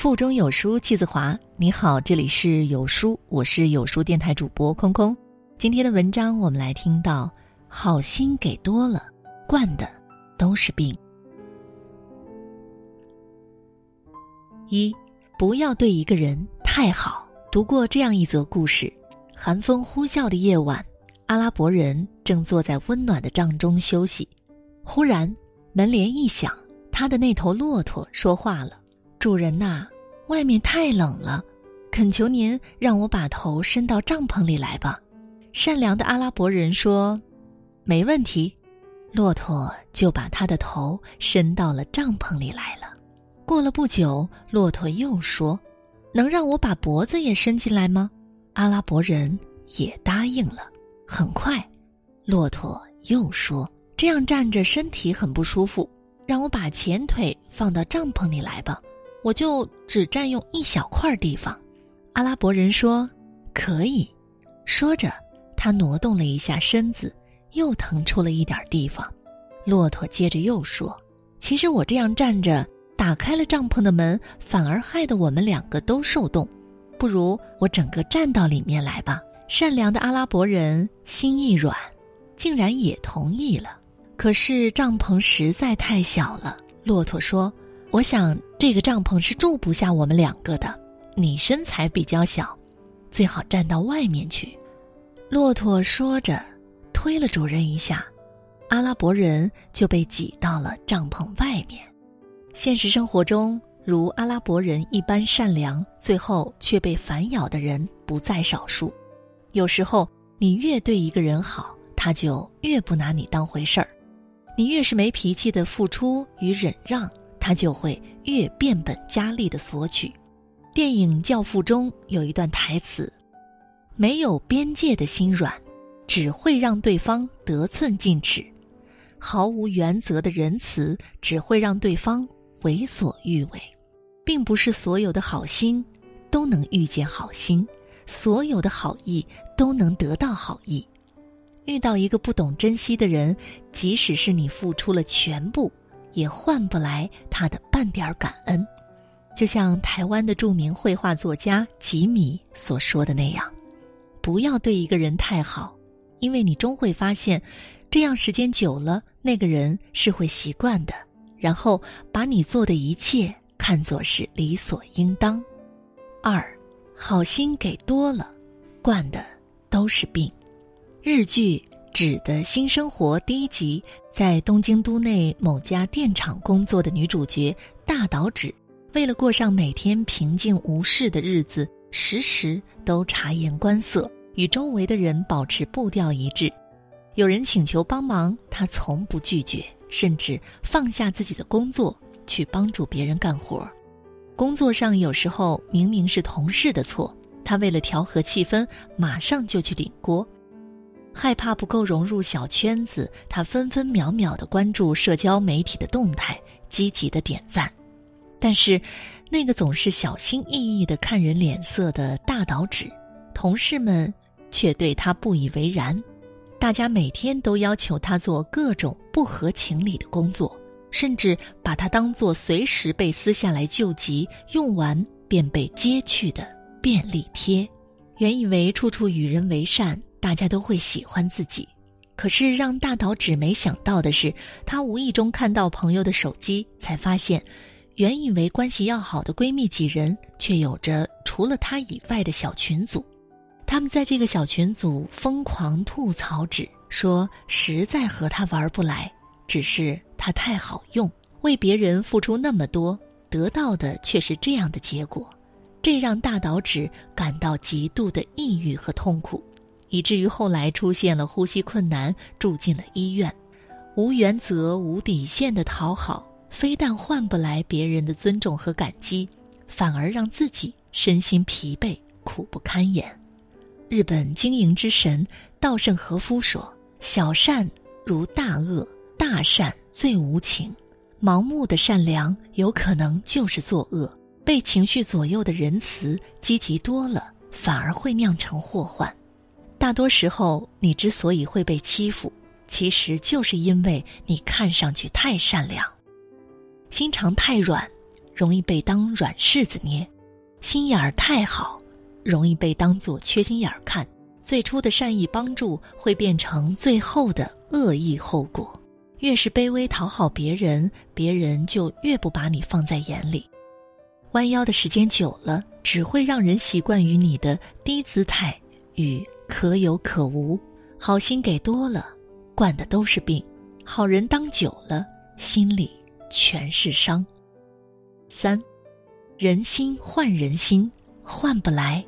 腹中有书气自华。你好，这里是有书，我是有书电台主播空空。今天的文章，我们来听到：好心给多了，惯的都是病。一，不要对一个人太好。读过这样一则故事：寒风呼啸的夜晚，阿拉伯人正坐在温暖的帐中休息，忽然门帘一响，他的那头骆驼说话了。主人呐，外面太冷了，恳求您让我把头伸到帐篷里来吧。善良的阿拉伯人说：“没问题。”骆驼就把他的头伸到了帐篷里来了。过了不久，骆驼又说：“能让我把脖子也伸进来吗？”阿拉伯人也答应了。很快，骆驼又说：“这样站着身体很不舒服，让我把前腿放到帐篷里来吧。”我就只占用一小块地方，阿拉伯人说：“可以。”说着，他挪动了一下身子，又腾出了一点地方。骆驼接着又说：“其实我这样站着，打开了帐篷的门，反而害得我们两个都受冻。不如我整个站到里面来吧。”善良的阿拉伯人心一软，竟然也同意了。可是帐篷实在太小了，骆驼说。我想这个帐篷是住不下我们两个的。你身材比较小，最好站到外面去。骆驼说着，推了主人一下，阿拉伯人就被挤到了帐篷外面。现实生活中，如阿拉伯人一般善良，最后却被反咬的人不在少数。有时候，你越对一个人好，他就越不拿你当回事儿；你越是没脾气的付出与忍让。他就会越变本加厉的索取。电影《教父》中有一段台词：“没有边界的心软，只会让对方得寸进尺；毫无原则的仁慈，只会让对方为所欲为。”并不是所有的好心都能遇见好心，所有的好意都能得到好意。遇到一个不懂珍惜的人，即使是你付出了全部。也换不来他的半点感恩，就像台湾的著名绘画作家吉米所说的那样：“不要对一个人太好，因为你终会发现，这样时间久了，那个人是会习惯的，然后把你做的一切看作是理所应当。”二，好心给多了，惯的都是病。日剧。纸的新生活第一集，在东京都内某家电厂工作的女主角大岛纸，为了过上每天平静无事的日子，时时都察言观色，与周围的人保持步调一致。有人请求帮忙，她从不拒绝，甚至放下自己的工作去帮助别人干活。工作上有时候明明是同事的错，她为了调和气氛，马上就去顶锅。害怕不够融入小圈子，他分分秒秒的关注社交媒体的动态，积极的点赞。但是，那个总是小心翼翼的看人脸色的大岛指，同事们却对他不以为然。大家每天都要求他做各种不合情理的工作，甚至把他当做随时被撕下来救急、用完便被揭去的便利贴。原以为处处与人为善。大家都会喜欢自己，可是让大岛只没想到的是，她无意中看到朋友的手机，才发现，原以为关系要好的闺蜜几人，却有着除了她以外的小群组。他们在这个小群组疯狂吐槽，指说实在和她玩不来，只是她太好用，为别人付出那么多，得到的却是这样的结果，这让大岛指感到极度的抑郁和痛苦。以至于后来出现了呼吸困难，住进了医院。无原则、无底线的讨好，非但换不来别人的尊重和感激，反而让自己身心疲惫、苦不堪言。日本经营之神稻盛和夫说：“小善如大恶，大善最无情。盲目的善良有可能就是作恶。被情绪左右的仁慈，积极多了，反而会酿成祸患。”大多时候，你之所以会被欺负，其实就是因为你看上去太善良，心肠太软，容易被当软柿子捏；心眼儿太好，容易被当做缺心眼儿看。最初的善意帮助会变成最后的恶意后果。越是卑微讨好别人，别人就越不把你放在眼里。弯腰的时间久了，只会让人习惯于你的低姿态与可有可无。好心给多了，惯的都是病；好人当久了，心里全是伤。三，人心换人心，换不来，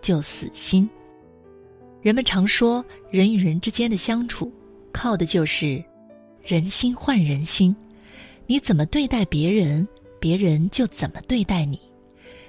就死心。人们常说，人与人之间的相处，靠的就是人心换人心。你怎么对待别人，别人就怎么对待你。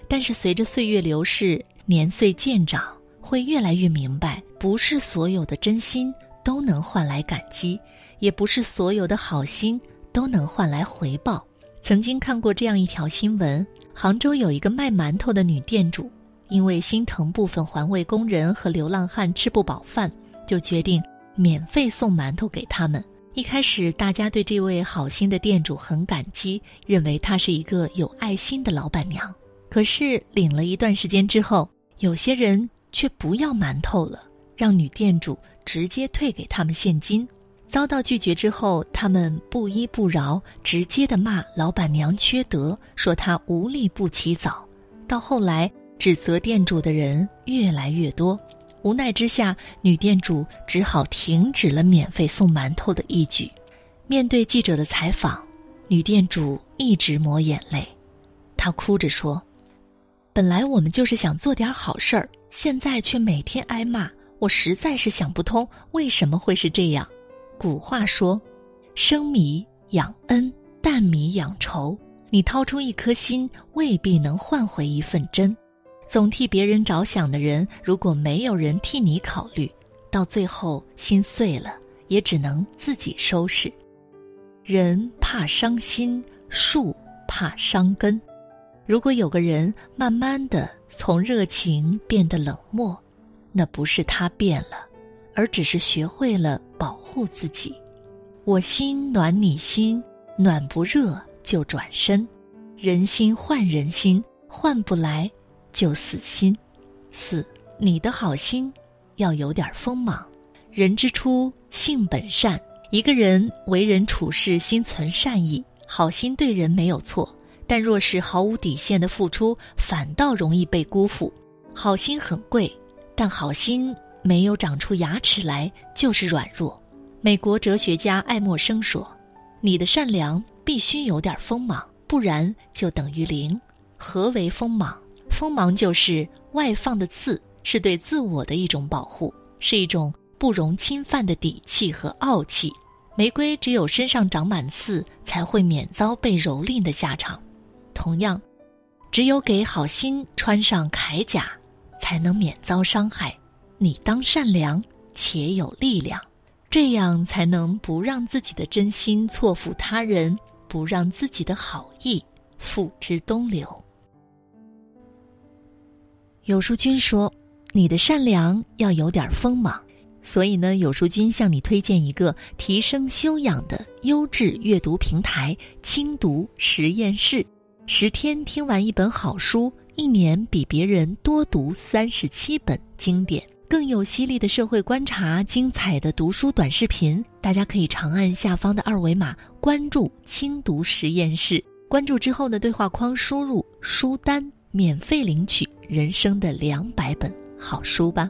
但是随着岁月流逝，年岁渐长，会越来越明白，不是所有的真心都能换来感激，也不是所有的好心都能换来回报。曾经看过这样一条新闻：杭州有一个卖馒头的女店主。因为心疼部分环卫工人和流浪汉吃不饱饭，就决定免费送馒头给他们。一开始，大家对这位好心的店主很感激，认为她是一个有爱心的老板娘。可是，领了一段时间之后，有些人却不要馒头了，让女店主直接退给他们现金。遭到拒绝之后，他们不依不饶，直接的骂老板娘缺德，说她无利不起早。到后来。指责店主的人越来越多，无奈之下，女店主只好停止了免费送馒头的义举。面对记者的采访，女店主一直抹眼泪，她哭着说：“本来我们就是想做点好事儿，现在却每天挨骂，我实在是想不通为什么会是这样。”古话说：“生米养恩，淡米养仇。”你掏出一颗心，未必能换回一份真。总替别人着想的人，如果没有人替你考虑，到最后心碎了，也只能自己收拾。人怕伤心，树怕伤根。如果有个人慢慢的从热情变得冷漠，那不是他变了，而只是学会了保护自己。我心暖你心，暖不热就转身。人心换人心，换不来。就死心，四你的好心要有点锋芒。人之初，性本善。一个人为人处事心存善意，好心对人没有错。但若是毫无底线的付出，反倒容易被辜负。好心很贵，但好心没有长出牙齿来就是软弱。美国哲学家爱默生说：“你的善良必须有点锋芒，不然就等于零。”何为锋芒？锋芒就是外放的刺，是对自我的一种保护，是一种不容侵犯的底气和傲气。玫瑰只有身上长满刺，才会免遭被蹂躏的下场。同样，只有给好心穿上铠甲，才能免遭伤害。你当善良且有力量，这样才能不让自己的真心错付他人，不让自己的好意付之东流。有书君说：“你的善良要有点锋芒。”所以呢，有书君向你推荐一个提升修养的优质阅读平台——轻读实验室。十天听完一本好书，一年比别人多读三十七本经典，更有犀利的社会观察、精彩的读书短视频。大家可以长按下方的二维码关注“轻读实验室”。关注之后呢，对话框输入“书单”。免费领取人生的两百本好书吧。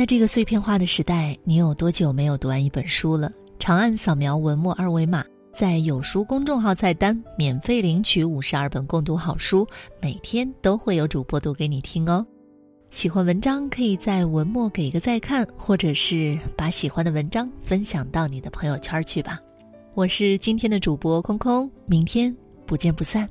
在这个碎片化的时代，你有多久没有读完一本书了？长按扫描文末二维码。在有书公众号菜单免费领取五十二本共读好书，每天都会有主播读给你听哦。喜欢文章可以在文末给个再看，或者是把喜欢的文章分享到你的朋友圈去吧。我是今天的主播空空，明天不见不散。